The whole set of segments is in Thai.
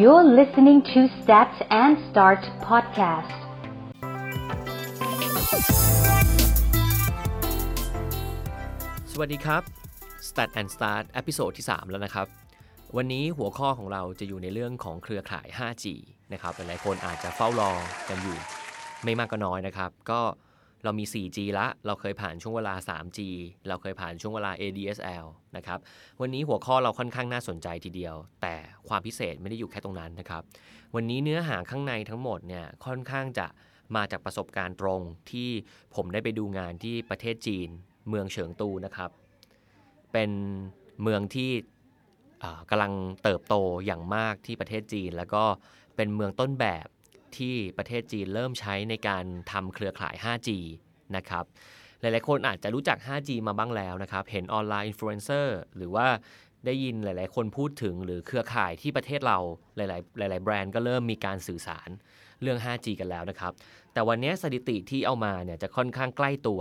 You're listening to Stats and Start podcast. สวัสดีครับ Start and Start episode ที่ 3 แล้วนะครับ วันนี้หัวข้อของเราจะอยู่ในเรื่องของเครือข่าย 5G นะครับ หลายๆคนอาจจะเฝ้ารอกันอยู่ ไม่มากก็น้อยนะครับ ก็ เรามี 4G ละ เราเคยผ่านช่วงเวลา 3G เราเคยผ่านช่วงเวลา ADSL นะครับ วันนี้หัวข้อเราค่อนข้างน่าสนใจทีเดียว แต่ความพิเศษไม่ได้อยู่แค่ตรงนั้นนะครับ วันนี้เนื้อหาข้างในทั้งหมดเนี่ยค่อนข้างจะมาจากประสบการณ์ตรงที่ผมได้ไปดูงานที่ประเทศจีน เมืองเฉิงตูนะครับ เป็นเมืองที่กำลังเติบโตอย่างมากที่ประเทศจีน แล้วก็เป็นเมืองต้นแบบ ที่ประเทศจีนเริ่มใช้ในการทำเครือข่าย 5G นะครับหลายๆ คนอาจจะรู้จัก 5G มาบ้างแล้วนะครับ เห็นออนไลน์อินฟลูเอนเซอร์หรือว่าได้ยินหลาย ๆ คนพูดถึงหรือเครือข่ายที่ประเทศเราหลาย ๆ หลาย ๆ แบรนด์ก็เริ่มมีการสื่อสารเรื่อง 5G กันแล้วนะครับ แต่วันนี้สถิติที่เอามาเนี่ยจะค่อนข้างใกล้ตัว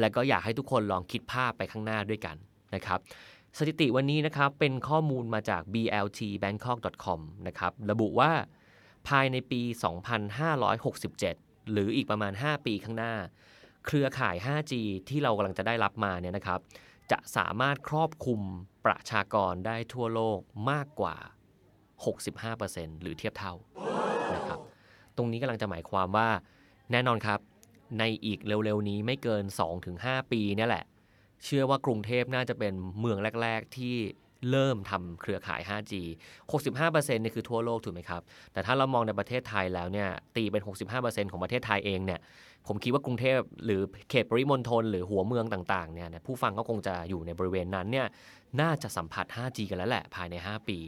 และก็อยากให้ทุกคนลองคิดภาพไปข้างหน้าด้วยกันนะครับ สถิติวันนี้นะครับเป็นข้อมูลมาจาก bltbangkok.com นะครับ ระบุว่า ภายในปี 2567 หรืออีกประมาณ 5 ปีข้างหน้า เครือข่าย 5G ที่เรากำลังจะได้รับมาเนี่ยนะครับ จะสามารถครอบคลุมประชากรได้ทั่วโลกมากกว่า 65%หรือเทียบเท่านะครับ ตรงนี้กำลังจะหมายความว่าแน่นอนครับ ในอีกเร็วๆนี้ไม่เกิน 2-5 ปีเนี่ยแหละ เชื่อว่ากรุงเทพน่าจะเป็นเมืองแรก ๆ ที่ เริ่มทำเครือข่าย 5G 65%เนี่ยคือทั่วโลกถูกไหมครับ แต่ถ้าเรามองในประเทศไทยแล้วเนี่ยตีเป็น 65%ของประเทศไทยเองเนี่ยผมคิดว่ากรุงเทพหรือเขตปริมณฑลหรือหัวเมืองต่างๆเนี่ยผู้ฟังก็คงจะอยู่ในบริเวณนั้นเนี่ยน่าจะสัมผัส 5G กันแล้วแหละภายใน 5 ปี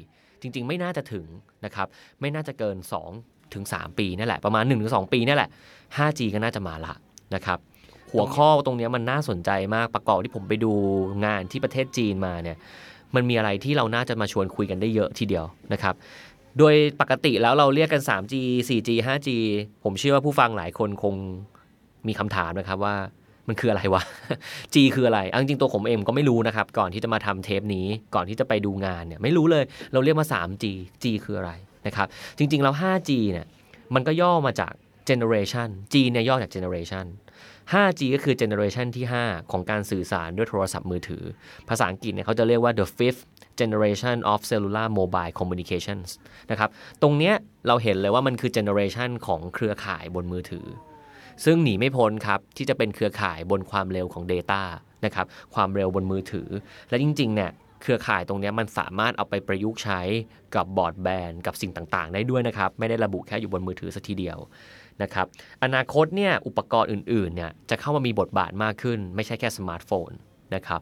จริง ๆ ไม่น่าจะถึงนะครับไม่น่าจะเกิน 2 ถึง 3 ปีนี่แหละประมาณ 1-2 ปีนี่แหละ 5G ก็น่าจะมาละนะครับหัวข้อตรงนี้มันน่าสนใจมากประกอบที่ผมไปดูงานที่ประเทศจีนมาเนี่ย มันมีอะไรที่เราน่าจะมาชวนคุยกันได้เยอะทีเดียวนะครับ โดยปกติแล้วเราเรียกกัน 3G 4G 5G ผมเชื่อว่าผู้ฟังหลายคนคงมีคำถามนะครับว่ามันคืออะไรวะ G คืออะไรเอาจริงๆตัวผมเองก็ไม่รู้นะครับ ก่อนที่จะมาทำเทปนี้ ก่อนที่จะไปดูงานเนี่ยไม่รู้เลย เราเรียกมา 3G G คืออะไรนะครับ จริง ๆ แล้ว 5G เนี่ยมันก็ย่อมาจาก generation G เนี่ยย่อจาก generation 5G ก็คือ generation ที่ 5 ของการสื่อสารด้วยโทรศัพท์มือถือ ภาษาอังกฤษเนี่ยเขาจะเรียกว่า the fifth generation of cellular mobile communications นะครับ ตรงเนี้ยเราเห็นเลยว่ามันคือ generation ของเครือข่ายบนมือถือ ซึ่งหนีไม่พ้นครับ ที่จะเป็นเครือข่ายบนความเร็วของ Data นะครับ ความเร็วบนมือถือ และจริงๆเนี่ยเครือข่ายตรงเนี้ยมันสามารถเอาไปประยุกต์ใช้กับบอร์ดแบนกับสิ่งต่างๆ ได้ด้วยนะครับ ไม่ได้ระบุแค่อยู่บนมือถือสัทีเดียว นะครับอนาคตเนี่ยอุปกรณ์อื่นๆเนี่ยจะเข้ามามีบทบาทมากขึ้น ไม่ใช่แค่สมาร์ทโฟนนะครับ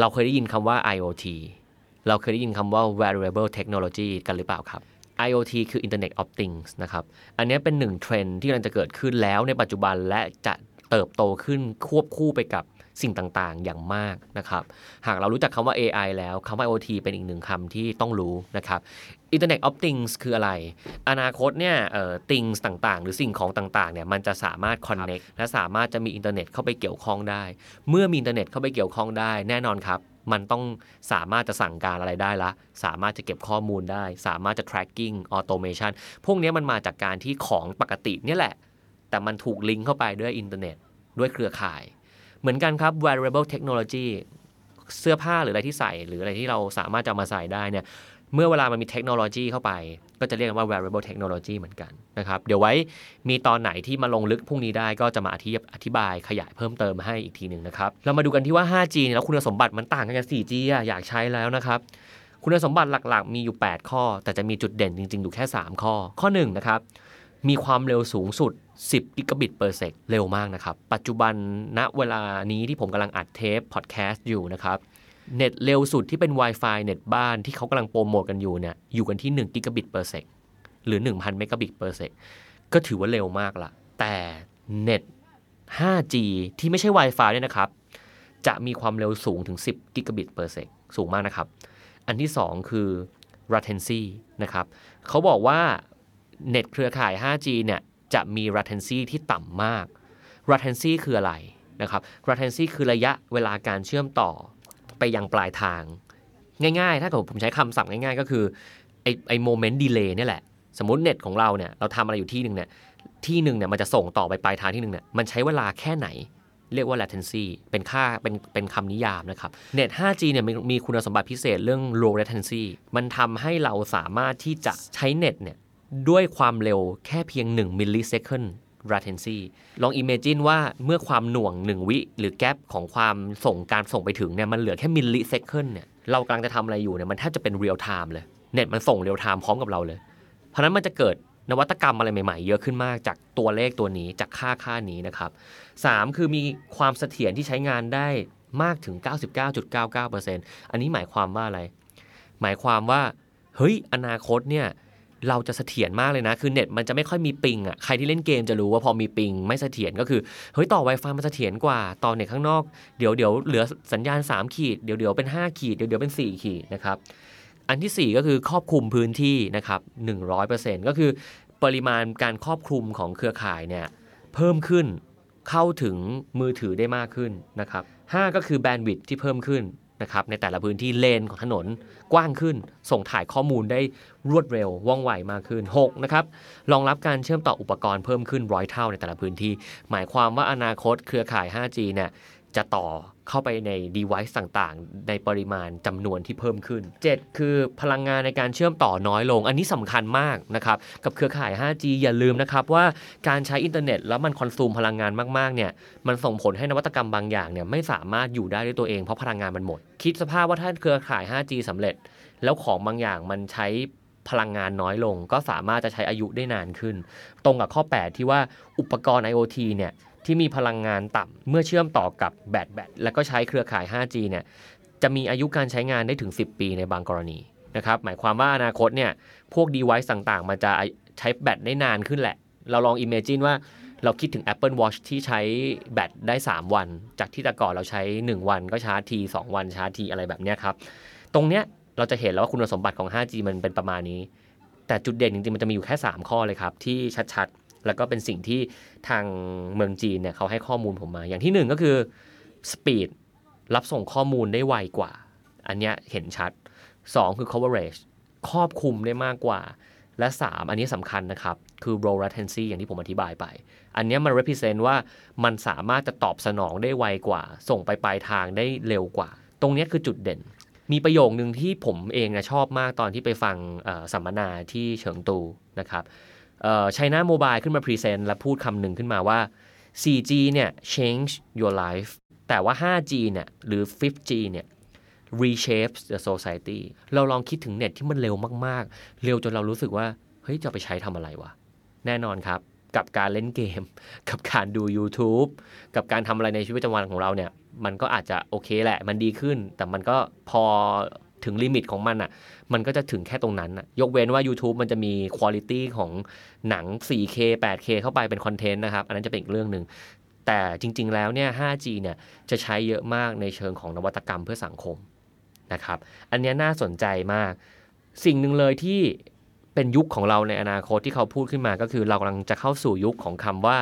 เราเคยได้ยินคำว่า IoT เราเคยได้ยินคำว่า wearable technology กันหรือเปล่าครับ IoT คือ Internet of Things นะครับ อันนี้เป็นหนึ่งเทรนด์ที่กำลังจะเกิดขึ้นแล้วในปัจจุบันและจะเติบโตขึ้นควบคู่ไปกับ สิ่งต่างๆ อย่างมากนะครับ หากเรารู้จักคำว่า AI แล้วคำว่า IoT เป็นอีกหนึ่งคำที่ต้องรู้นะครับ Internet of Things คืออะไร อนาคตเนี่ยเอ่อ things ต่างๆ หรือสิ่งของต่างๆ เนี่ยมันจะสามารถ connect และสามารถจะมีอินเทอร์เน็ตเข้าไปเกี่ยวข้องได้ เมื่อมีอินเทอร์เน็ตเข้าไปเกี่ยวข้องได้ แน่นอนครับ มันต้องสามารถจะสั่งการอะไรได้ละ สามารถจะเก็บข้อมูลได้ สามารถจะ tracking automation พวกนี้มันมาจากการที่ของปกติเนี่ยแหละ แต่มันถูกลิงก์เข้าไปด้วยอินเทอร์เน็ตด้วยเครือข่าย เหมือนกันครับ wearable technology เสื้อผ้าหรืออะไรที่ใส่ หรืออะไรที่เราสามารถจะมาใส่ได้เนี่ยเมื่อเวลามันมีเทคโนโลยีเข้าไป ก็จะเรียกว่า wearable technology เหมือนกันนะครับ เดี๋ยวไว้มีตอนไหนที่มาลงลึกพรุ่งนี้ได้ก็จะมาอธิอธิบายขยายเพิ่มเติมให้อีกทีหนึ่งนะครับ เรามาดูกันที่ว่า 5G แล้วคุณสมบัติมันต่างกันกับ 4G ออยากใช้แล้วนะครับ คุณสมบัติหลักๆ มีอยู่ 8 ข้อ แต่จะมีจุดเด่นจริง ๆ อยู่แค่ 3 ข้อ ข้อ1นะครับ มีความเร็วสูงสุด 10 กิกะบิต per sec เร็วมากนะครับ ปัจจุบันณเวลานี้ที่ผมกำลังอัดเทปพอดแคสต์อยู่นะครับ เน็ตเร็วสุดที่เป็น Wi-Fi เน็ตบ้านที่เขากำลังโปรโมทกันอยู่เนี่ยอยู่กันที่1กิกะบิต per sec หรือ 1,000 เมกะบิต per sec ก็ถือว่าเร็วมากละแต่เน็ต 5G ที่ไม่ใช่ Wi-Fi ด้วยนะครับ จะมีความเร็วสูงถึง 10 กิกะบิต per sec สูงมากนะครับ อันที่ 2 คือ latency นะครับเขาบอกว่าเน็ตเครือข่าย 5G เนี่ย จะมี latency ที่ต่ำมาก latency คืออะไรนะครับ latency คือระยะเวลาการเชื่อมต่อไปยังปลายทาง ง่ายๆ ถ้าเกิดผมใช้คำศัพท์ง่ายๆ ก็คือไอไอ moment delay นี่แหละ สมมติเน็ตของเราเนี่ยเราทำอะไรอยู่ที่หนึ่งเนี่ยที่หนึ่งเนี่ยมันจะส่งต่อไปปลายทางที่หนึ่งเนี่ยมันใช้เวลาแค่ไหนเรียกว่า latency เป็นค่าเป็นเป็นคำนิยามนะครับเน็ต 5G เนี่ยมีมีคุณสมบัติพิเศษเรื่อง low latency มันทำให้เราสามารถที่จะใช้เน็ตเนี่ย ด้วยความเร็วแค่เพียง1 millisecond latency ลอง imagine ว่าเมื่อความหน่วง 1 วิ หรือแกลบของความส่งการส่งไปถึงเนี่ยมันเหลือแค่ millisecond เนี่ยเรากำลังจะทำอะไรอยู่เนี่ยมันแทบจะเป็น real time เลยเน็ตมันส่ง real time พร้อมกับเราเลย เพราะฉะนั้นมันจะเกิดนวัตกรรมอะไรใหม่ๆ เยอะขึ้นมากจากตัวเลขตัวนี้จากค่าค่านี้นะครับ 3 คือมีความเสถียรที่ใช้งานได้มากถึง 99.99%อันนี้หมายความว่าอะไร หมายความว่าเฮ้ยอนาคตเนี่ย เราจะเสถียรมากเลยนะ คือเน็ตมันจะไม่ค่อยมีปิงอะ ใครที่เล่นเกมจะรู้ว่าพอมีปิงไม่เสถียรก็คือ เฮ้ย ต่อ Wi-Fi มันเสถียรกว่า ต่อเน็ตข้างนอก เดี๋ยวเดี๋ยวเหลือสัญญาณ 3 ขีด เดี๋ยวเดี๋ยวเป็น 5 ขีด เดี๋ยวเดี๋ยวเป็น 4 ขีดนะครับ อันที่ 4 ก็คือครอบคลุมพื้นที่นะครับ 100%ก็คือปริมาณการครอบคลุมของเครือข่ายเนี่ยเพิ่มขึ้นเข้าถึงมือถือได้มากขึ้นนะครับ5ก็คือแบนด์วิดที่เพิ่มขึ้น นะครับในแต่ละพื้นที่เลนของถนนกว้างขึ้น ส่งถ่ายข้อมูลได้รวดเร็วว่องไวมากขึ้น6นะครับรองรับการเชื่อมต่ออุปกรณ์เพิ่มขึ้นร้อยเท่าในแต่ละพื้นที่ หมายความว่าอนาคตเครือข่าย 5G เนี่ย จะต่อเข้าไปใน device ต่างๆ ในปริมาณจำนวนที่เพิ่มขึ้น 7 คือพลังงานในการเชื่อมต่อน้อยลง อันนี้สำคัญมากนะครับ กับเครือข่าย 5G อย่าลืมนะครับว่าการใช้อินเทอร์เน็ตแล้วมัน consume พลังงานมากๆ เนี่ย มันส่งผลให้นวัตกรรมบางอย่างเนี่ยไม่สามารถอยู่ได้ด้วยตัวเองเพราะพลังงานมันหมด คิดสภาพว่าถ้าเครือข่าย 5G สำเร็จ แล้วของบางอย่างมันใช้พลังงานน้อยลง ก็สามารถจะใช้อายุได้นานขึ้น ตรงกับข้อ 8 ที่ว่าอุปกรณ์ IoT เนี่ย ที่มีพลังงานต่ำเมื่อเชื่อมต่อกับแบตแบตแล้วก็ใช้เครือข่าย 5G เนี่ยจะมีอายุการใช้งานได้ถึง 10 ปีในบางกรณีนะครับหมายความว่าอนาคตเนี่ยพวก device ต่างๆ มันจะใช้แบตได้นานขึ้นแหละ เราลอง imagine ว่าเราคิดถึง Apple Watch ที่ใช้แบตได้ 3 วัน จากที่แต่ก่อนเราใช้ 1 วันก็ชาร์จที 2 วันชาร์จทีอะไรแบบนี้ครับ ตรงเนี้ยเราจะเห็นแล้วว่าคุณสมบัติของ 5G มันเป็นประมาณนี้ แต่จุดเด่นจริงๆ มันจะมีอยู่แค่ 3 ข้อเลยครับ ที่ชัดๆ แล้วก็เป็นสิ่งที่ทางเมืองจีนเนี่ยเขาให้ข้อมูลผมมา อย่างที่1ก็คือสปีดรับส่งข้อมูลได้ไวกว่า อันเนี้ยเห็นชัด 2 คือ coverage ครอบคลุมได้มากกว่า และ 3 อันนี้สำคัญนะครับ คือ low latency อย่างที่ผมอธิบายไป อันนี้มัน represent ว่ามันสามารถจะตอบสนองได้ไวกว่า ส่งไปปลายทางได้เร็วกว่า ตรงนี้คือจุดเด่น มีประโยคนึงที่ผมเองนะชอบมากตอนที่ไปฟังสัมมนาที่เฉิงตูนะครับ China Mobile ขึ้นมา present และพูดคำหนึ่งขึ้นมาว่า 4G เนี่ย change your life แต่ว่า 5G เนี่ย หรือ 5G เนี่ย reshapes the society เราลองคิดถึงเน็ตที่มันเร็วมาก ๆ เร็วจนเรารู้สึกว่า เฮ้ย จะไปใช้ทำอะไรวะ แน่นอนครับ กับการเล่นเกม กับการดู YouTube กับการทำอะไรในชีวิตประจำวันของเราเนี่ย มันก็อาจจะโอเคแหละ มันดีขึ้น แต่มันก็พอถึงลิมิตของมันอะ่ะ มันก็จะถึงแค่ตรงนั้นอะยกเว้นว่า YouTube มันจะมีคุณภาพของหนัง 4K 8K เข้าไปเป็นคอนเทนต์นะครับ อันนั้นจะเป็นอีกเรื่องหนึ่งแต่จริง ๆ แล้วเนี่ย 5G เนี่ยจะใช้เยอะมากในเชิงของนวัตกรรมเพื่อสังคมนะครับ อันนี้น่าสนใจมาก สิ่งหนึ่งเลยที่เป็นยุคของเราในอนาคตที่เขาพูดขึ้นมาก็คือเรากำลังจะเข้าสู่ยุคของคำว่า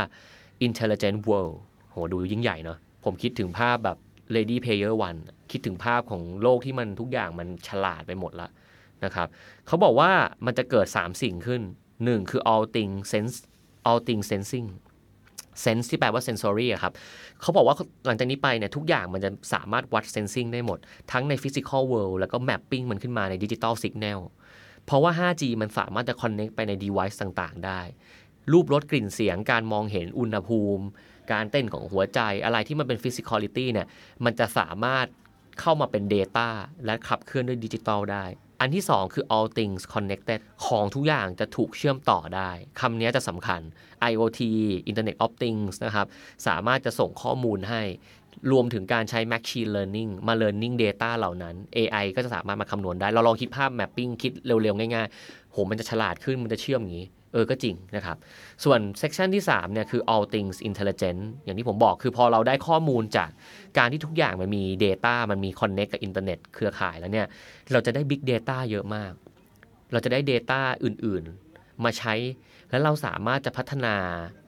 intelligent world โหดูยิ่งใหญ่เนาะผมคิดถึงภาพแบบ Lady Player One คิดถึงภาพของโลกที่มันทุกอย่างมันฉลาดไปหมดละ นะครับเขาบอกว่ามันจะเกิด 3 สิ่งขึ้น 1 คือ all thing sense all thing sensing sense ที่แปลว่า sensory อะครับเขาบอกว่าหลังจากนี้ไปเนี่ยทุกอย่างมันจะสามารถวัด sensing ได้หมด ทั้งใน physical world แล้วก็ mapping มันขึ้นมาใน digital signal เพราะว่า 5G มันสามารถจะ connect ไปใน device ต่างๆ ได้ รูปรสกลิ่นเสียง การมองเห็นอุณหภูมิ การเต้นของหัวใจ อะไรที่มันเป็น physicality เนี่ย มันจะสามารถเข้ามาเป็น Data และขับเคลื่อนด้วยดิจิตอลได้ อันที่ 2 คือ all things connected ของทุกอย่างจะถูกเชื่อมต่อได้ คำนี้จะสำคัญ IoT Internet of Things นะครับ สามารถจะส่งข้อมูลให้ รวมถึงการใช้ machine learning มา learning data เหล่านั้น AI ก็จะสามารถมาคำนวณได้ เราลองคิดภาพ mapping คิดเร็วๆ ง่ายๆ โห มันจะฉลาดขึ้น มันจะเชื่อมอย่างนี้ เออก็จริงนะครับ ส่วน section ที่3เนี่ยคือ all things intelligent อย่างที่ผมบอกคือพอเราได้ข้อมูลจากการที่ทุกอย่างมันมี Data มันมี connect กับอินเทอร์เน็ตเครือข่ายแล้วเนี่ย เราจะได้ big data เยอะมาก เราจะได้ Data อื่นๆ มาใช้ แล้วเราสามารถจะพัฒนา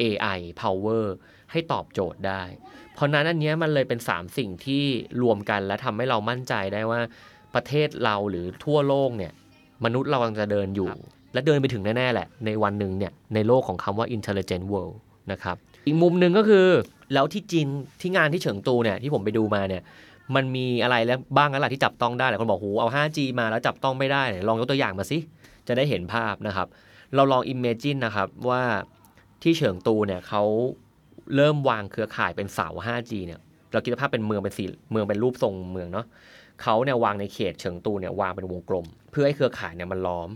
AI power ให้ตอบโจทย์ได้ เพราะนั้นอันนี้มันเลยเป็น 3 สิ่งที่รวมกันและทำให้เรามั่นใจได้ว่าประเทศเราหรือทั่วโลกเนี่ยมนุษย์เรากำลังจะเดินอยู่ และเดินไปถึงแน่ๆแหละ ในวันหนึ่งเนี่ยในโลกของคำว่า intelligent world นะครับอีกมุมหนึ่งก็คือ แล้วที่จีนที่งานที่เฉิงตูเนี่ยที่ผมไปดูมาเนี่ยมันมีอะไรแล้วบ้างแล้วล่ะที่จับต้องได้หลายคนบอกโหเอา 5G มาแล้วจับต้องไม่ได้ ลองยกตัวอย่างมาสิจะได้เห็นภาพนะครับ เราลอง imagine นะครับว่าที่เฉิงตูเนี่ยเขาเริ่มวางเครือข่ายเป็นเสา 5G เนี่ยเราคิดภาพเป็นเมืองเป็นสี่เมืองเป็นรูปทรงเมืองเนาะเขาเนี่ยวางในเขตเฉิงตูเนี่ยวางเป็นวงกลม เพื่อให้เครือข่ายเนี่ยมันล้อม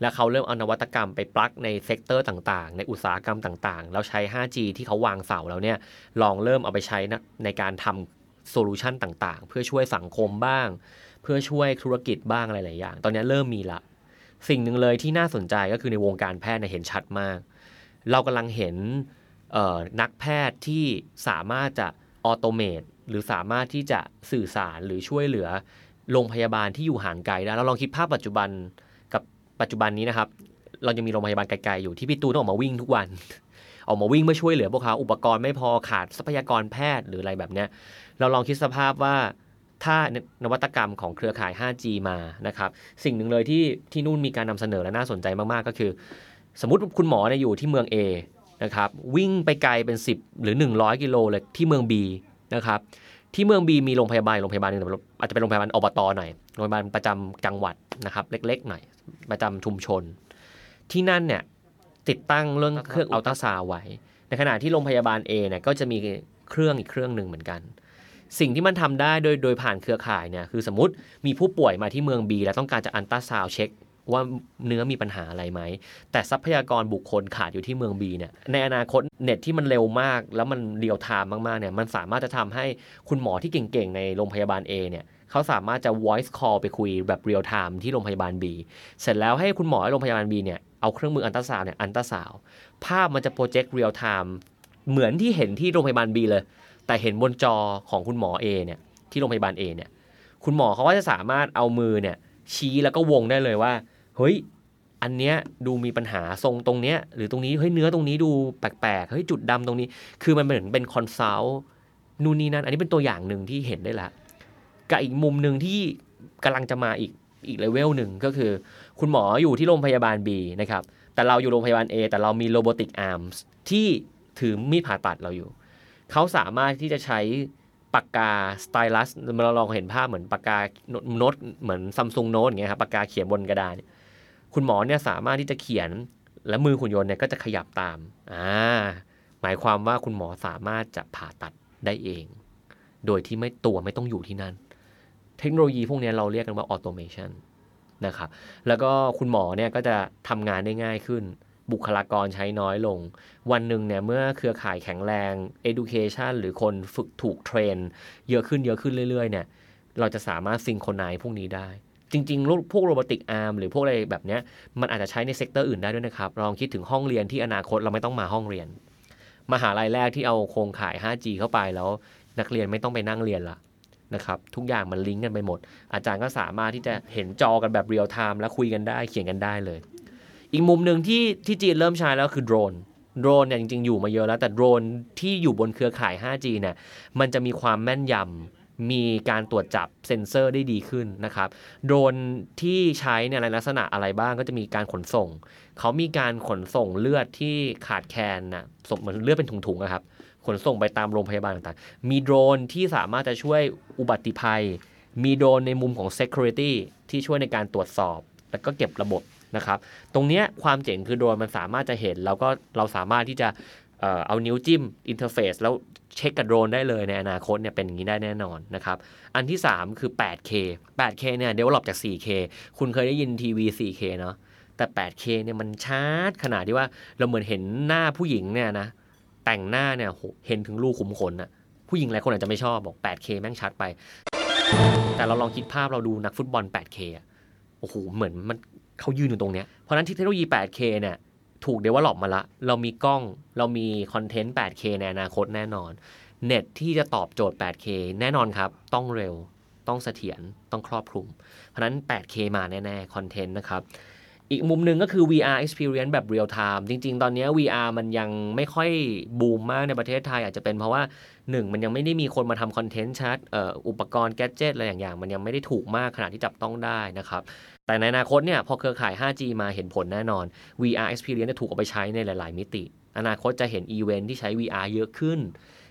แล้วเขาเริ่มเอานวัตกรรมไปปลักใน sector ต่างๆ ในอุตสาหกรรมต่างๆ แล้วใช้ 5G ที่เขาวางเสาแล้วเนี่ยลองเริ่มเอาไปใช้ในการทำโซลูชันต่างๆ เพื่อช่วยสังคมบ้าง เพื่อช่วยธุรกิจบ้างอะไรหลายอย่าง ตอนนี้เริ่มมีละ สิ่งหนึ่งเลยที่น่าสนใจก็คือในวงการแพทย์เนี่ยเห็นชัดมาก เรากำลังเห็นนักแพทย์ที่สามารถจะ automate หรือสามารถที่จะสื่อสารหรือช่วยเหลือโรงพยาบาลที่อยู่ห่างไกลได้เราลองคิดภาพปัจจุบัน ปัจจุบันนี้นะครับ เรายังมีโรงพยาบาลไกลๆอยู่ที่พี่ตูนต้องออกมาวิ่งทุกวัน ออกมาวิ่งเพื่อช่วยเหลือพวกเขาอุปกรณ์ไม่พอขาดทรัพยากรแพทย์หรืออะไรแบบเนี้ยเราลองคิดสภาพว่าถ้านวัตกรรมของเครือข่าย 5G มานะครับ สิ่งหนึ่งเลยที่ที่นู่นมีการนำเสนอและน่าสนใจมาก ๆ ก็คือ สมมติคุณหมอเนี่ยอยู่ที่เมือง A นะครับวิ่งไปไกลเป็น 10 หรือ 100 กิโลเลยที่เมือง B นะครับที่เมือง B มีโรงพยาบาลโรงพยาบาลนึงอาจจะเป็นโรงพยาบาลอบตหน่อยโรงพยาบาลประจำจังหวัด นะครับเล็กๆหน่อยประจำชุมชน ที่นั่นเนี่ยติดตั้งเรื่องเครื่องอัลตราซาวด์ไว้ ในขณะที่โรงพยาบาล A เนี่ยก็จะมีเครื่องอีกเครื่องหนึ่งเหมือนกัน สิ่งที่มันทำได้โดยโดยผ่านเครือข่ายเนี่ยคือสมมติมีผู้ป่วยมาที่เมือง B แล้วต้องการจะอัลตราซาวด์เช็คว่าเนื้อมีปัญหาอะไรไหม แต่ทรัพยากรบุคคลขาดอยู่ที่เมือง B เนี่ย ในอนาคตเน็ตที่มันเร็วมาก แล้วมันเรียลไทม์มากๆเนี่ย มันสามารถจะทำให้คุณหมอที่เก่งๆ ในโรงพยาบาล A เนี่ย เขาสามารถจะ voice call ไปคุยแบบเรียลไทม์ที่โรงพยาบาล B เสร็จแล้วให้คุณหมอในโรงพยาบาล B เนี่ยเอาเครื่องมืออัลตราซาวด์เนี่ยอัลตราซาวด์ภาพมันจะ project เรียลไทม์เหมือนที่เห็นที่โรงพยาบาล B เลย แต่เห็นบนจอของคุณหมอ A เนี่ยที่โรงพยาบาล A เนี่ยคุณหมอเขาก็จะสามารถเอามือเนี่ยชี้แล้วก็วงได้เลยว่าเฮ้ยอันเนี้ยดูมีปัญหาตรงตรงเนี้ยหรือตรงนี้เฮ้ยเนื้อตรงนี้ดูแปลกๆเฮ้ยจุดดำตรงนี้ คือมันเหมือนเป็น consult นู่นนี่นั่นอันนี้เป็นตัวอย่างหนึ่งที่เห็นได้ละ กับอีกมุมหนึ่งที่กำลังจะมาอีกอีกเลเวลหนึ่งก็คือ คุณหมออยู่ที่โรงพยาบาล B นะครับแต่เราอยู่โรงพยาบาล A แต่เรามี robotic arm ที่ถือมีดผ่าตัดเราอยู่ เขาสามารถที่จะใช้ปากกา stylus เราลองเห็นภาพเหมือนปากกาโน้ตเหมือน Samsung Note อย่างเงี้ยครับปากกาเขียนบนกระดาษคุณหมอเนี่ยสามารถที่จะเขียนและมือหุ่นยนต์เนี่ยก็จะขยับตามอ่าหมายความว่าคุณหมอสามารถจะผ่าตัดได้เอง โดยที่ไม่ตัวไม่ต้องอยู่ที่นั่น เทคโนโลยีพวกนี้เราเรียกกันว่า automation นะครับ แล้วก็คุณหมอเนี่ยก็จะทำงานได้ง่ายขึ้น บุคลากรใช้น้อยลง วันหนึ่งเนี่ยเมื่อเครือข่ายแข็งแรง education หรือคนฝึกถูก train เยอะขึ้นเยอะขึ้นเรื่อย ๆ เนี่ย เราจะสามารถ synchronize พวกนี้ได้ จริงๆ พวก robotic arm หรือพวกอะไรแบบนี้มันอาจจะใช้ใน sector อื่นได้ด้วยนะครับ ลองคิดถึงห้องเรียนที่อนาคตเราไม่ต้องมาห้องเรียน มหาลัยแรกที่เอาโครงข่าย 5G เข้าไปแล้ว นักเรียนไม่ต้องไปนั่งเรียนละ นะครับทุกอย่างมันลิงก์กันไปหมด อาจารย์ก็สามารถที่จะเห็นจอกันแบบ real time แล้วคุยกันได้เขียนกันได้เลย อีกมุมหนึ่งที่ที่จีนเริ่มใช้แล้วคือโดรนโดรนเนี่ยจริงๆอยู่มาเยอะแล้ว แต่โดรนที่อยู่บนเครือข่าย 5G เนี่ยมันจะมีความแม่นยำมีการตรวจจับเซ็นเซอร์ได้ดีขึ้นนะครับโดรนที่ใช้เนี่ยในลักษณะอะไรบ้างก็จะมีการขนส่ง เขามีการขนส่งเลือดที่ขาดแคลนนะสมเหมือนเลือดเป็นถุงๆนะครับ ขนส่งไปตามโรงพยาบาลต่างๆ มีโดรนที่สามารถจะช่วยอุบัติภัย มีโดรนในมุมของ Security ที่ช่วยในการตรวจสอบ แล้วก็เก็บระบบนะครับ ตรงนี้ความเจ๋งคือโดรนมันสามารถจะเห็น แล้วก็เราสามารถที่จะเอานิ้วจิ้ม interface แล้วเช็คกับโดรนได้เลยในอนาคตเนี่ยเป็นอย่างนี้ได้แน่นอนนะครับ อันที่ 3 คือ 8K 8K เนี่ย develop จาก 4K คุณเคยได้ยินทีวี 4K เนาะแต่ 8K เนี่ยมัน sharp ขนาดที่ว่าเราเหมือนเห็นหน้าผู้หญิงเนี่ยนะ แต่งหน้าเนี่ยเห็นถึงรูขุมขนอะผู้หญิงหลายคนอาจจะไม่ชอบบอก 8K แม่งชัดไป แต่เราลองคิดภาพเราดูนักฟุตบอล 8K อะโอ้โหเหมือนมันเขายืนอยู่ตรงเนี้ยเพราะนั้นเทคโนโลยี 8K เนี่ยถูก develop มาละ เรามีกล้อง เรามี content 8K ในอนาคตแน่นอน เน็ตที่จะตอบโจทย์ 8K แน่นอนครับ ต้องเร็ว ต้องเสถียร ต้องครอบคลุม เพราะนั้น 8K มาแน่ๆ content นะครับ อีกมุมหนึ่งก็คือ VR experience แบบ real time จริง ๆ ตอนนี้ VR มันยังไม่ค่อยบูมมากในประเทศไทย อาจจะเป็นเพราะว่า 1 มันยังไม่ได้มีคนมาทำ content ชัดอุปกรณ์แกจิตอะไรอย่าง ๆ มันยังไม่ได้ถูกมากขนาดที่จับต้องได้นะครับ แต่ในอนาคตเนี่ยพอเครือข่าย 5G มาเห็นผลแน่นอน VR experience จะถูกเอาไปใช้ในหลาย ๆ มิติ อนาคตจะเห็นอีเวนท์ที่ใช้ VR เยอะขึ้น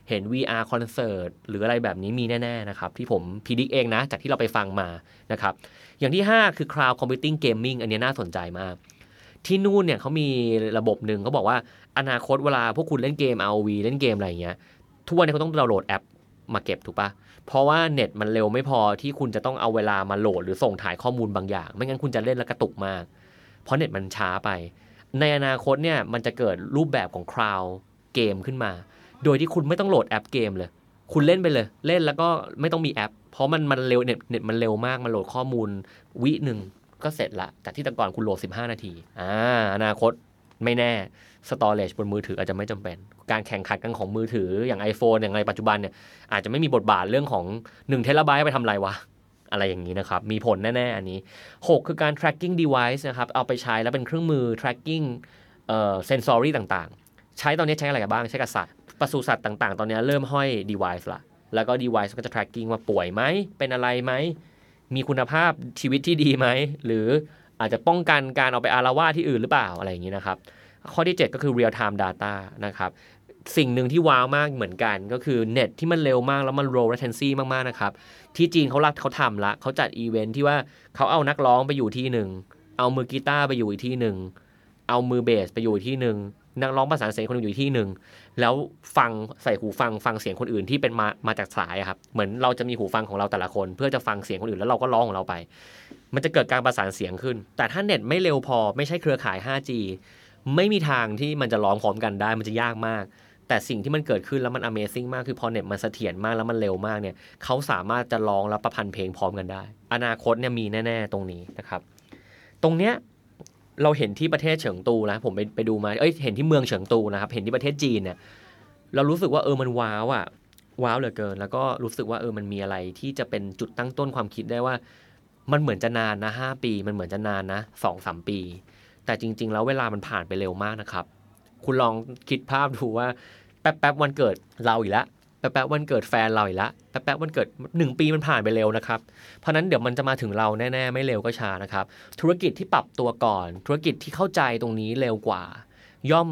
เห็น VR คอนเสิร์ตหรืออะไรแบบนี้มีแน่ ๆ นะครับ ที่ผมพิจิกเองนะ จากที่เราไปฟังมานะครับ อย่างที่ 5 คือ cloud computing gaming อันนี้น่าสนใจมาก ที่นู่นเนี่ยเขามีระบบหนึ่งเขาบอกว่าอนาคตเวลาพวกคุณเล่นเกม ROV เล่นเกมอะไรอย่างเงี้ยทุกวันนี้เขาต้องดาวน์โหลดแอปมาเก็บถูกปะเพราะว่าเน็ตมันเร็วไม่พอที่คุณจะต้องเอาเวลามาโหลดหรือส่งถ่ายข้อมูลบางอย่าง ไม่งั้นคุณจะเล่นแล้วกระตุกมาก เพราะเน็ตมันช้าไป ในอนาคตเนี่ยมันจะเกิดรูปแบบของ cloud game ขึ้นมา โดยที่คุณไม่ต้องโหลดแอปเกมเลย คุณเล่นไปเลย เล่นแล้วก็ไม่ต้องมีแอป เพราะมันมันเร็วเน็ตเน็ตมันเร็วมาก มันโหลดข้อมูลวิหนึ่งก็เสร็จละจากที่แต่ก่อนคุณโหลด 15 นาที อ่า อนาคตไม่แน่สตอเรจบนมือถืออาจจะไม่จำเป็น การแข่งขันกันของมือถืออย่าง iPhone อย่างไรปัจจุบันเนี่ยอาจจะไม่มีบทบาทเรื่องของ1เทราไบต์ไปทำอะไรวะ อะไรอย่างนี้นะครับ มีผลแน่ ๆ อันนี้ 6 คือการ tracking device นะครับ เอาไปใช้แล้วเป็นเครื่องมือ tracking เอ่อ sensory ต่างๆ ใช้ตอนนี้ใช้อะไรกันบ้าง ใช้กับสัตว์ ปศุสัตว์ต่าง ๆ ตอนนี้เริ่มห้อย device ละ แล้วก็ device ก็จะ tracking ว่าป่วยไหม เป็นอะไรไหม มีคุณภาพชีวิตที่ดีไหม หรืออาจจะป้องกันการเอาไปอาละวาดที่อื่นหรือเปล่าอะไรอย่างนี้นะครับ ข้อที่ 7 ก็คือ real time data นะครับ สิ่งหนึ่งที่ว้าวมากเหมือนกันก็คือเน็ตที่มันเร็วมากแล้วมัน low latency มาก ๆ นะครับ ที่จีนเขารักเขาทำละเขาจัดอีเวนท์ที่ว่าเขาเอานักร้องไปอยู่ที่หนึ่งเอามือกีตาร์ไปอยู่อีกที่หนึ่งเอามือเบสไปอยู่อีกที่หนึ่งนักร้องประสานเสียงคนหนึ่งอยู่ที่หนึ่ง แล้วฟังใส่หูฟังฟังเสียงคนอื่นที่เป็นมามาจากสายครับ เหมือนเราจะมีหูฟังของเราแต่ละคน เพื่อจะฟังเสียงคนอื่นแล้วเราก็ร้องของเราไป มันจะเกิดการประสานเสียงขึ้น แต่ถ้าเน็ตไม่เร็วพอไม่ใช่เครือข่าย 5G ไม่มีทางที่มันจะร้องพร้อมกันได้มันจะยากมาก แต่สิ่งที่มันเกิดขึ้นแล้วมัน Amazing มากคือพอเน็ตมันเสถียรมากแล้วมันเร็วมากเนี่ยเขาสามารถจะร้องและประพันธ์เพลงพร้อมกันได้ อนาคตเนี่ยมีแน่ ๆ ตรงนี้นะครับ ตรงเนี้ย เราเห็นที่ประเทศเฉิงตูนะผมไปไปดูมาเอ้ยเห็นที่เมืองเฉิงตูนะครับเห็นที่ประเทศจีนเนี่ยเรารู้สึกว่าเออมันว้าวอะว้าวเหลือเกิน แล้วก็รู้สึกว่าเออมันมีอะไรที่จะเป็นจุดตั้งต้นความคิดได้ว่า มันเหมือนจะนานนะห้าปี มันเหมือนจะนานนะสองสามปี แต่จริง ๆ แล้วเวลามันผ่านไปเร็วมากนะครับ คุณลองคิดภาพดูว่าแป๊บๆวันเกิดเราอีกแล้ว แป๊บๆวันเกิดแฟนเราอีกแล้วแป๊บๆวันเกิดหนึ่งปีมันผ่านไปเร็วนะครับ เพราะนั้นเดี๋ยวมันจะมาถึงเราแน่ ๆ ไม่เร็วก็ช้านะครับ ธุรกิจที่ปรับตัวก่อน ธุรกิจที่เข้าใจตรงนี้เร็วกว่า ย่อม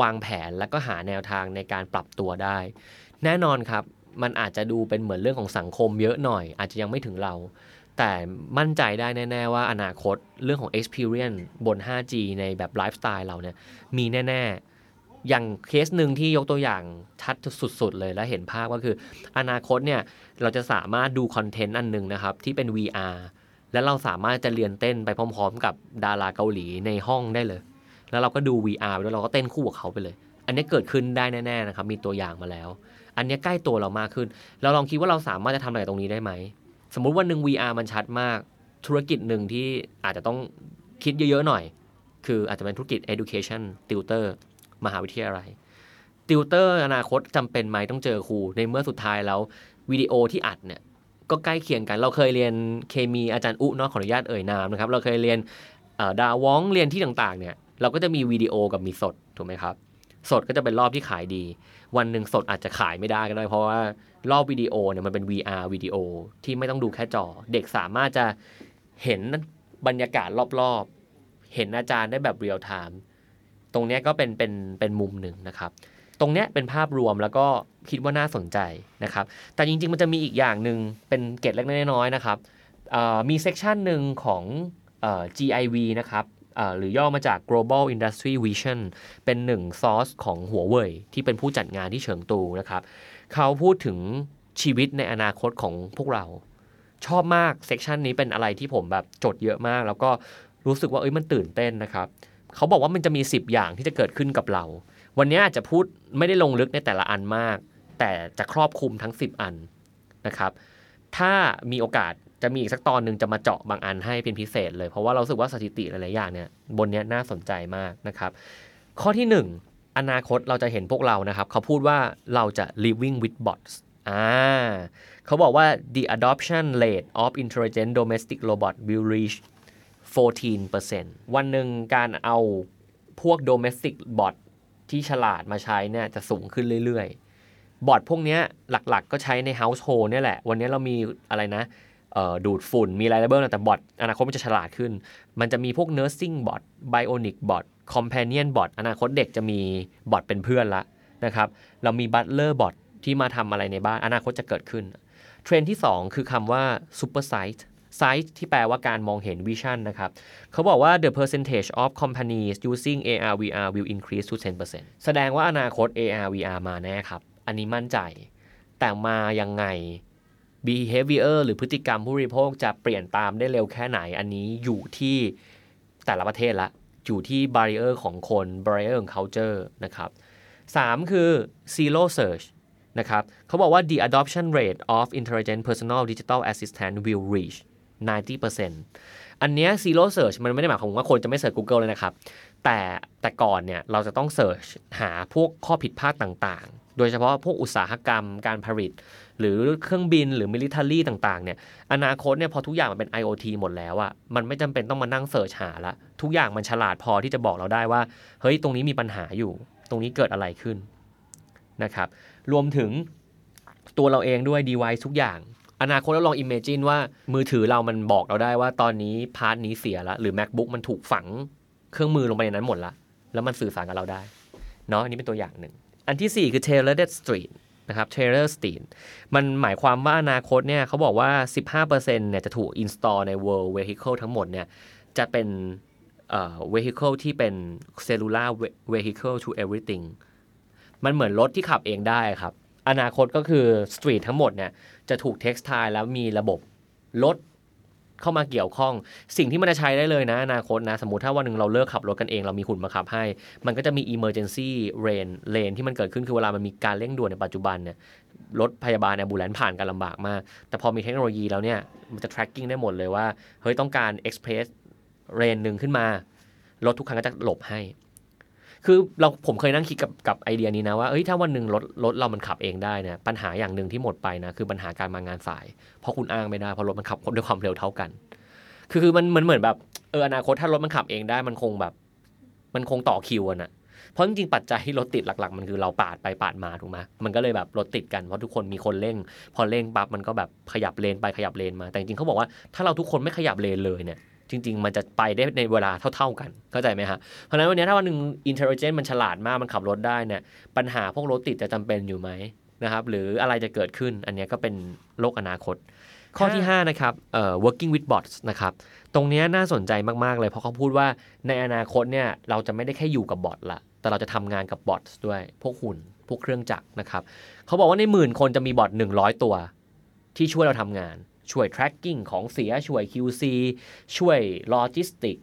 วางแผนแล้วก็หาแนวทางในการปรับตัวได้ แน่นอนครับ มันอาจจะดูเป็นเหมือนเรื่องของสังคมเยอะหน่อย อาจจะยังไม่ถึงเรา แต่มั่นใจได้แน่ ๆ ว่าอนาคตเรื่องของ experience บน 5G ในแบบไลฟ์สไตล์เราเนี่ยมีแน่ ๆ อย่างเคสหนึ่งที่ยกตัวอย่างชัดสุดๆเลยและเห็นภาพก็คือ อนาคตเนี่ยเราจะสามารถดูคอนเทนต์อันหนึ่งนะครับ ที่เป็น VR แล้วเราสามารถจะเรียนเต้นไปพร้อม ๆ กับดาราเกาหลีในห้องได้เลย แล้วเราก็ดู VR ไปด้วยเราก็เต้นคู่กับเขาไปเลย อันนี้เกิดขึ้นได้แน่ๆนะครับ มีตัวอย่างมาแล้ว อันนี้ใกล้ตัวเรามากขึ้น เราลองคิดว่าเราสามารถจะทำอะไรตรงนี้ได้ไหมสมมุติวันหนึ่ง VR มันชัดมากธุรกิจหนึ่งที่อาจจะต้องคิดเยอะๆหน่อย คืออาจจะเป็นธุรกิจ education tutor มหาวิทยาลัยติวเตอร์อนาคตจำเป็นไหมต้องเจอครู ในเมื่อสุดท้ายแล้ววิดีโอที่อัดเนี่ยก็ใกล้เคียงกัน เราเคยเรียนเคมีอาจารย์อุเนาะขออนุญาตเอ่ยนามนะครับ เราเคยเรียนดาว้องก์เรียนที่ต่างๆเนี่ยเราก็จะมีวิดีโอกับมีสดถูกไหมครับ สดก็จะเป็นรอบที่ขายดี วันหนึ่งสดอาจจะขายไม่ได้ก็ได้ เพราะว่ารอบวิดีโอเนี่ยมันเป็น VR วิดีโอที่ไม่ต้องดูแค่จอ เด็กสามารถจะเห็นบรรยากาศรอบๆ เห็นอาจารย์ได้แบบ real time ตรงนี้ก็เป็นเป็นเป็นมุมหนึ่งนะครับ ตรงนี้เป็นภาพรวมแล้วก็คิดว่าน่าสนใจนะครับ แต่จริง ๆ มันจะมีอีกอย่างหนึ่งเป็นเกร็ดเล็กน้อยๆนะครับมี section หนึ่งของออ GIV นะครับหรือย่อมาจาก Global Industry Vision เป็นหนึ่งซอสของหัวเว่ยที่เป็นผู้จัดงานที่เฉิงตูนะครับ เขาพูดถึงชีวิตในอนาคตของพวกเรา ชอบมาก section นี้เป็นอะไรที่ผมแบบจดเยอะมาก แล้วก็รู้สึกว่าเอ้ยมันตื่นเต้นนะครับ เขาบอกว่ามันจะมี 10 อย่างที่จะเกิดขึ้นกับเรา วันนี้อาจจะพูดไม่ได้ลงลึกในแต่ละอันมาก แต่จะครอบคลุมทั้ง 10 อันนะครับ ถ้ามีโอกาสจะมีอีกสักตอนหนึ่งจะมาเจาะบางอันให้เป็นพิเศษเลย เพราะว่าเราสึกว่าสถิติหลาย ๆ อย่างเนี่ยบนนี้น่าสนใจมากนะครับ ข้อที่ 1 อนาคตเราจะเห็นพวกเรานะครับ เขาพูดว่าเราจะ living with bots อ่าเขาบอกว่า the adoption rate of intelligent domestic robot will reach 14%วันหนึ่งการเอาพวก domestic bot ที่ฉลาดมาใช้เนี่ยจะสูงขึ้นเรื่อยๆ บอทพวกนี้หลักๆ ก็ใช้ใน household เนี่ยแหละ วันนี้เรามีอะไรนะดูดฝุ่น มีอะไรเบิลแต่บอทอนาคตมันจะฉลาดขึ้น มันจะมีพวก nursing bot bionic bot companion bot อนาคตเด็กจะมีบอทเป็นเพื่อนละนะครับ เรามี butler bot ที่มาทำอะไรในบ้าน อนาคตจะเกิดขึ้น เทรนที่ 2 คือคำว่า super sight sight ที่แปลว่าการมองเห็น vision นะครับเขาบอกว่า the percentage of companies using AR VR will increase to 10%แสดงว่าอนาคต AR VR มาแน่ครับ อันนี้มั่นใจ แต่มายังไง behavior หรือพฤติกรรมผู้บริโภคจะเปลี่ยนตามได้เร็วแค่ไหน อันนี้อยู่ที่แต่ละประเทศละ อยู่ที่ barrier ของคน barrier ของ culture นะครับ 3 คือ zero search นะครับเขาบอกว่า the adoption rate of intelligent personal digital assistant will reach 90%อันเนี้ย zero search มันไม่ได้หมายความว่าคนจะไม่ search Google เลยนะครับ แต่แต่ก่อนเนี่ยเราจะต้อง search หาพวกข้อผิดพลาดต่างๆ โดยเฉพาะพวกอุตสาหกรรมการผลิต หรือเครื่องบินหรือ military ต่างๆเนี่ยอนาคตเนี่ยพอทุกอย่างมันเป็น IoT หมดแล้วอะมันไม่จำเป็นต้องมานั่ง search หาละทุกอย่างมันฉลาดพอที่จะบอกเราได้ว่า เฮ้ยตรงนี้มีปัญหาอยู่ ตรงนี้เกิดอะไรขึ้นนะครับรวมถึงตัวเราเองด้วย device ทุกอย่าง อนาคตเราลอง imagine ว่ามือถือเรามันบอกเราได้ว่าตอนนี้พาร์ทนี้เสียแล้วหรือ macbook มันถูกฝังเครื่องมือลงไปในนั้นหมดละแล้วมันสื่อสารกับเราได้เนาะอันนี้เป็นตัวอย่างหนึ่ง อันที่ 4 คือ tailored street นะครับ tailored street มันหมายความว่าอนาคตเนี่ยเขาบอกว่า 15%เนี่ยจะถูก install ใน world vehicle ทั้งหมดเนี่ยจะเป็นเอ่อ vehicle ที่เป็น cellular vehicle to everything มันเหมือนรถที่ขับเองได้ครับ อนาคตก็คือสตรีททั้งหมดเนี่ยจะถูกเท็กซ์ไทแล้วมีระบบรถเข้ามาเกี่ยวข้อง สิ่งที่มันจะใช้ได้เลยนะอนาคตนะ สมมติถ้าวันหนึ่งเราเลิกขับรถกันเอง เรามีหุ่นมาขับให้ มันก็จะมี emergency lane lane ที่มันเกิดขึ้นคือเวลามันมีการเร่งด่วนในปัจจุบันเนี่ยรถพยาบาลเนี่ยบูแลนผ่านกันลำบากมาก แต่พอมีเทคโนโลยีแล้วเนี่ย มันจะ tracking ได้หมดเลยว่า เฮ้ย ต้องการ express lane หนึ่งขึ้นมา รถทุกคันก็จะหลบให้ คือเราผมเคยนั่งคิดกับกับไอเดียนี้นะว่าเอ้ยถ้าวันหนึ่งรถรถเรามันขับเองได้เนี่ยปัญหาอย่างหนึ่งที่หมดไปนะคือปัญหาการมางานสาย เพราะคุณอ้างไม่ได้เพราะรถมันขับด้วยความเร็วเท่ากัน คือคือมันมันเหมือนแบบเอออนาคตถ้ารถมันขับเองได้มันคงแบบ มันคงต่อคิวอะนะเพราะจริงๆปัจจัยที่รถติดหลัก ๆ มันคือเราปาดไปปาดมาถูกไหมมันก็เลยแบบรถติดกันเพราะทุกคนมีคนเร่ง พอเร่งปั๊บมันก็แบบขยับเลนไปขยับเลนมา แต่จริงๆเขาบอกว่าถ้าเราทุกคนไม่ขยับเลนเลยเนี่ย จริง ๆ มันจะไปได้ในเวลาเท่า ๆกันเข้าใจไหมฮะเพราะฉะนั้นวันนี้ถ้าวันหนึ่งอินเทลเจนต์มันฉลาดมากมันขับรถได้เนี่ยปัญหาพวกรถติดจะจำเป็นอยู่ไหมนะครับหรืออะไรจะเกิดขึ้นอันนี้ก็เป็นโลกอนาคต ข้อที่ 5 นะครับเอ่อ working with bots นะครับตรงนี้น่าสนใจมากๆเลย เพราะเขาพูดว่าในอนาคตเนี่ยเราจะไม่ได้แค่อยู่กับบอทละแต่เราจะทำงานกับบอทด้วยพวกหุ่นพวกเครื่องจักรนะครับเขาบอกว่าในหมื่นคนจะมีบอท100 ตัว ที่ช่วยเราทำงาน ช่วย tracking ของเสีย ช่วย QC ช่วยโลจิสติก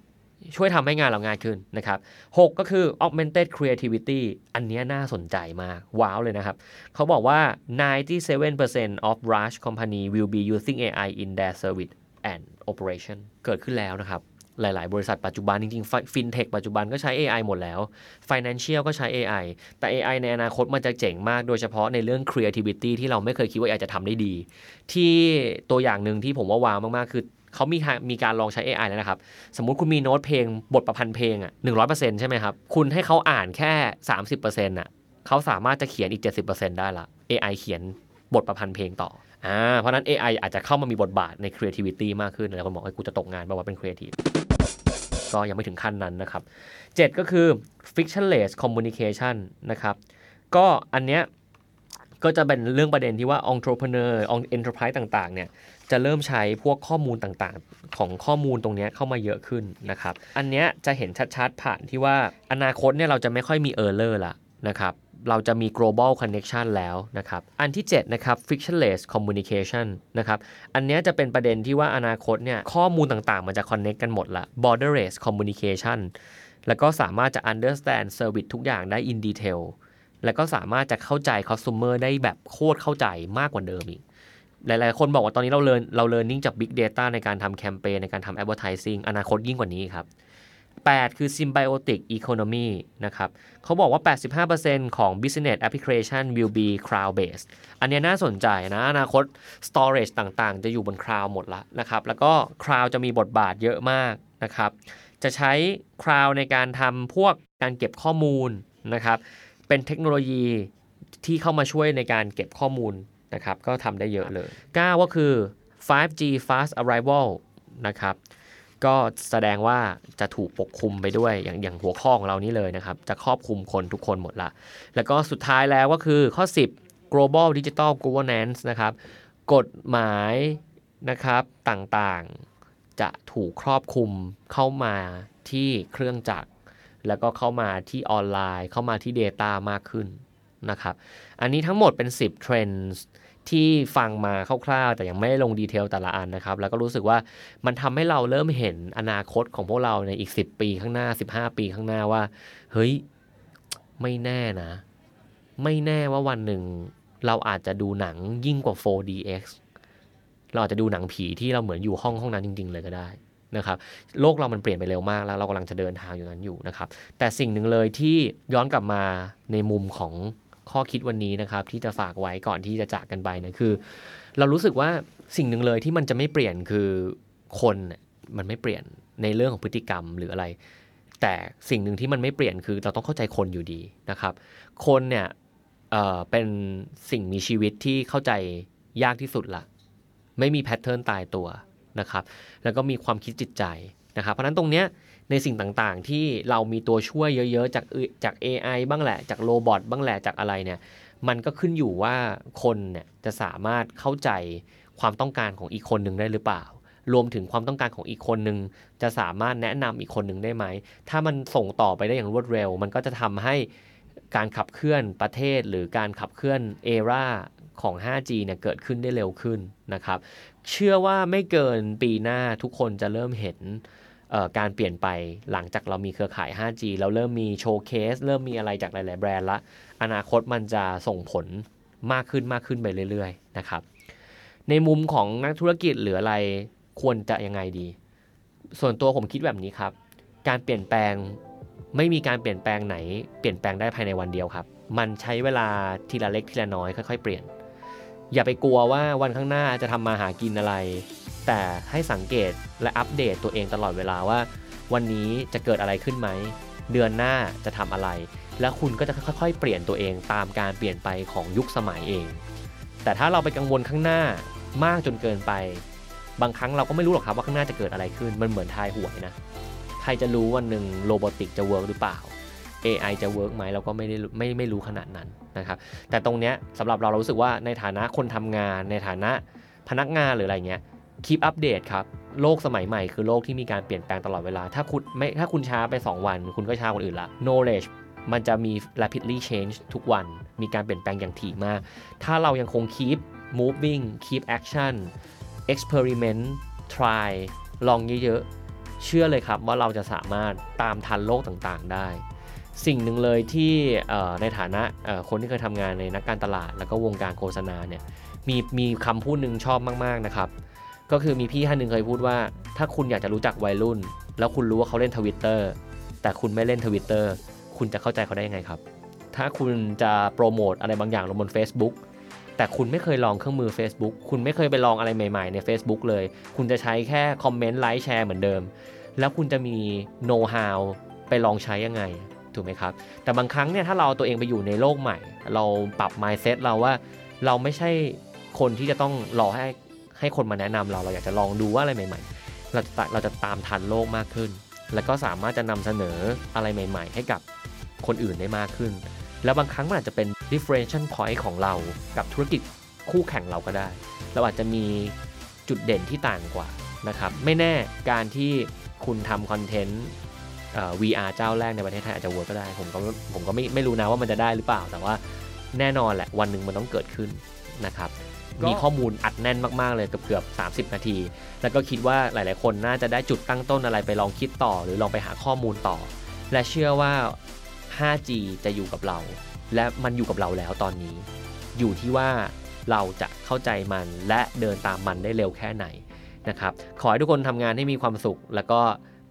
ช่วยทำให้งานเราง่ายขึ้นนะครับ 6 ก็คือ augmented creativity อันนี้น่าสนใจมาก ว้าวเลยนะครับ เขาบอกว่า 97% of large company will be using AI in their service and operation เกิดขึ้นแล้วนะครับ หลาย ๆ บริษัทปัจจุบันจริงๆฟินเทคปัจจุบันก็ใช้ AI หมดแล้ว Financial ก็ใช้ AI แต่ AI ในอนาคตมันจะเจ๋งมากโดยเฉพาะในเรื่อง creativity ที่เราไม่เคยคิดว่า AI จะทำได้ดี ที่ตัวอย่างหนึ่งที่ผมว่าว้าวมาก ๆ คือเขามีการมีการลองใช้ AI แล้วนะครับ สมมุติคุณมีโน้ตเพลง บทประพันธ์เพลงอะหนึ่งร้อยเปอร์เซ็นต์ใช่ไหมครับ คุณให้เขาอ่านแค่สามสิบเปอร์เซ็นต์อะเขาสามารถจะเขียนอีกเจ็ดสิบเปอร์เซ็นต์ได้ละ AI เขียนบทประพันธ์เพลงต่อ อ่าเพราะนั้น AI อาจจะเข้ามามีบทบาทใน creativity มากขึ้นแล้วคนบอกว่ากูจะตกงานเพราะว่าเป็น creative ก็ยังไม่ถึงขั้นนั้นนะครับ 7 ก็คือ frictionless communication นะครับ ก็อันเนี้ยก็จะเป็นเรื่องประเด็นที่ว่า entrepreneur enterprise ต่างๆ เนี่ย จะเริ่มใช้พวกข้อมูลต่างๆ ของข้อมูลตรงนี้เข้ามาเยอะขึ้นนะครับ อันเนี้ยจะเห็นชัดๆ ผ่านที่ว่าอนาคตเนี่ยเราจะไม่ค่อยมี error ละนะครับ เราจะมี global connection แล้วนะครับ อันที่ 7 นะครับ frictionless communication นะครับ อันนี้จะเป็นประเด็นที่ว่าอนาคตเนี่ยข้อมูลต่างๆ มันจะ connect กันหมดละ borderless communication แล้วก็สามารถจะ understand service ทุกอย่างได้ in detail แล้วก็สามารถจะเข้าใจ customer ได้แบบโคตรเข้าใจมากกว่าเดิมอีก หลายๆ คนบอกว่าตอนนี้เราเรียนเราเรียนรู้จาก Big Data ในการทำแคมเปญในการทำ Advertising อนาคตยิ่งกว่านี้ครับ 8 คือ Symbiotic Economy นะครับเขาบอกว่า 85%ของ Business Application will be cloud based อันนี้น่าสนใจนะ อนาคต storage ต่างๆ จะอยู่บน cloud หมดละนะครับ แล้วก็ cloud จะมีบทบาทเยอะมากนะครับ จะใช้คลาวในการทำพวกการเก็บข้อมูลนะครับ เป็นเทคโนโลยีที่เข้ามาช่วยในการเก็บข้อมูลนะครับ ก็ทำได้เยอะเลย 9 ก็คือ 5G fast arrival นะครับ ก็แสดงว่าจะถูกปกคลุมไปด้วยอย่างอย่างหัวข้อของเรานี้เลยนะครับ จะครอบคลุมคนทุกคนหมดละ แล้วก็สุดท้ายแล้วก็คือข้อ 10 global digital governance นะครับ กฎหมายนะครับต่างๆจะถูกครอบคลุมเข้ามาที่เครื่องจักร แล้วก็เข้ามาที่ออนไลน์ เข้ามาที่ Data มากขึ้นนะครับ อันนี้ทั้งหมดเป็น 10เที่ฟังมาคร่าวๆ แต่ยังไม่ได้ลงดีเทลแต่ละอันนะครับ แล้วก็รู้สึกว่ามันทำให้เราเริ่มเห็นอนาคตของพวกเราในอีก 10 ปีข้างหน้า 15 ปีข้างหน้าว่า เฮ้ย ไม่แน่นะ ไม่แน่ว่าวันหนึ่ง เราอาจจะดูหนังยิ่งกว่า 4DX เราอาจจะดูหนังผีที่เราเหมือนอยู่ห้องห้องนั้นจริง ๆ เลยก็ได้นะครับโลกเรามันเปลี่ยนไปเร็วมากแล้วเรากำลังจะเดินทางอยู่นั้นอยู่นะครับ แต่สิ่งหนึ่งเลยที่ย้อนกลับมาในมุมของ ข้อคิดวันนี้นะครับ ที่จะฝากไว้ก่อนที่จะจากกันไปเนะคือ เรารู้สึกว่าสิ่งหนึ่งเลยที่มันจะไม่เปลี่ยนคือคนมันไม่เปลี่ยนในเรื่องของพฤติกรรมหรืออะไร แต่สิ่งหนึ่งที่มันไม่เปลี่ยนคือเราต้องเข้าใจคนอยู่ดีนะครับ คนเนี่ยเเป็นสิ่งมีชีวิตที่เข้าใจยากที่สุดละไม่มีแพทเทิร์นตายตัวนะครับ แล้วก็มีความคิดจิตใจนะครับ เพราะนั้นตรงเนี้ย ในสิ่งต่างๆ ที่เรามีตัวช่วยเยอะๆ จากจาก AI บ้างแหละ จากโรบอทบ้างแหละจากอะไรเนี่ย มันก็ขึ้นอยู่ว่าคนเนี่ยจะสามารถเข้าใจความต้องการของอีกคนหนึ่งได้หรือเปล่า รวมถึงความต้องการของอีกคนหนึ่งจะสามารถแนะนำอีกคนหนึ่งได้ไหม ถ้ามันส่งต่อไปได้อย่างรวดเร็ว มันก็จะทำให้การขับเคลื่อนประเทศหรือการขับเคลื่อนเอราของ 5G เนี่ยเกิดขึ้นได้เร็วขึ้นนะครับ เชื่อว่าไม่เกินปีหน้าทุกคนจะเริ่มเห็น การเปลี่ยนไปหลังจากเรามีเครือข่าย 5G แล้วเริ่มมีโชว์เคส เริ่มมีอะไรจากหลาย ๆ แบรนด์ละ อนาคตมันจะส่งผลมากขึ้นมากขึ้นไปเรื่อย ๆ นะครับ ในมุมของนักธุรกิจหรืออะไรควรจะยังไงดี ส่วนตัวผมคิดแบบนี้ครับ การเปลี่ยนแปลงไม่มีการเปลี่ยนแปลงไหน เปลี่ยนแปลงได้ภายในวันเดียวครับ มันใช้เวลาทีละเล็กทีละน้อยค่อย ๆ เปลี่ยน อย่าไปกลัวว่าวันข้างหน้าจะทำมาหากินอะไร แต่ให้สังเกตและอัปเดตตัวเองตลอดเวลาว่า วันนี้จะเกิดอะไรขึ้นไหม เดือนหน้าจะทำอะไร แล้วคุณก็จะค่อยๆ เปลี่ยนตัวเองตามการเปลี่ยนไปของยุคสมัยเอง แต่ถ้าเราไปกังวลข้างหน้ามากจนเกินไป บางครั้งเราก็ไม่รู้หรอกครับว่าข้างหน้าจะเกิดอะไรขึ้นมันเหมือนทายหวยนะใครจะรู้วันหนึ่ง robotic จะ work หรือเปล่า AI จะเวิร์กไหมเราก็ไม่ได้ไม่ไม่รู้ขนาดนั้นนะครับแต่ตรงเนี้ยสำหรับเราเรารู้สึกว่าในฐานะคนทำงาน ในฐานะพนักงานหรืออะไรเงี้ย keep update ครับ โลกสมัยใหม่คือโลกที่มีการเปลี่ยนแปลงตลอดเวลา ถ้าคุณไม่ถ้าคุณช้าไป 2 วัน คุณก็ช้าคนอื่นละ knowledge มันจะมี rapidly change ทุกวัน มีการเปลี่ยนแปลงอย่างถี่มาก ถ้าเรายังคง keep moving keep action experiment try ลองเยอะๆ เชื่อเลยครับว่าเราจะสามารถตามทันโลกต่างๆ ได้ สิ่งหนึ่งเลยที่ในฐานะคนที่เคยทำงานในนักการตลาด แล้วก็วงการโฆษณาเนี่ยมีมีคำพูดหนึ่งชอบมากๆนะครับ ก็คือมีพี่ท่านหนึ่งเคยพูดว่า ถ้าคุณอยากจะรู้จักวัยรุ่น แล้วคุณรู้ว่าเขาเล่นทวิตเตอร์แต่คุณไม่เล่นทวิตเตอร์คุณจะเข้าใจเขาได้ยังไงครับ ถ้าคุณจะโปรโมทอะไรบางอย่างลงบน Facebook แต่คุณไม่เคยลองเครื่องมือ Facebook คุณไม่เคยไปลองอะไรใหม่ๆใน Facebook เลย คุณจะใช้แค่ comment like share เหมือนเดิม แล้วคุณจะมีโน้ตฮาวไปลองใช้ยังไง ถูกไหมครับ แต่บางครั้งเนี่ยถ้าเราตัวเองไปอยู่ในโลกใหม่ เราปรับ mindset เราว่าเราไม่ใช่คนที่จะต้องรอให้ ให้คนมาแนะนำเราเราอยากจะลองดูว่าอะไรใหม่ ๆ เราจะตเราจะตามทันโลกมากขึ้น แล้วก็สามารถจะนำเสนออะไรใหม่ ๆ ให้กับคนอื่นได้มากขึ้น แล้วบางครั้งมันอาจจะเป็น differential point ของเรากับธุรกิจคู่แข่งเราก็ได้ เราอาจจะมีจุดเด่นที่ต่างกว่านะครับ ไม่แน่การที่คุณทำคอนเทนต์ VR เจ้าแรกในประเทศไทยอาจจะเวิร์กก็ได้ ผมก็ผมก็ไม่ไม่รู้นะว่ามันจะได้หรือเปล่า แต่ว่าแน่นอนแหละวันหนึ่งมันต้องเกิดขึ้นนะครับ มีข้อมูลอัดแน่นมากๆเลยเกือบเกือบ30 นาที แล้วก็คิดว่าหลาย ๆ คนน่าจะได้จุดตั้งต้นอะไรไปลองคิดต่อ หรือลองไปหาข้อมูลต่อ และเชื่อว่า 5G จะอยู่กับเรา และมันอยู่กับเราแล้วตอนนี้ อยู่ที่ว่าเราจะเข้าใจมันและเดินตามมันได้เร็วแค่ไหนนะครับ ขอให้ทุกคนทำงานให้มีความสุข แล้วก็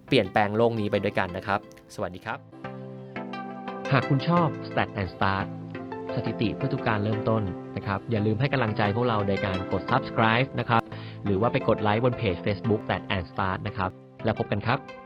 เปลี่ยนแปลงโลกนี้ไปด้วยกันนะครับ สวัสดีครับ หากคุณชอบ Stat and Start สถิติเพื่อทุกการเริ่มต้น นะครับ อย่าลืมให้กำลังใจพวกเราโดยการกด subscribe นะครับ หรือว่าไปกดไลค์บนเพจ Facebook Stat and Start นะครับ แล้วพบกันครับ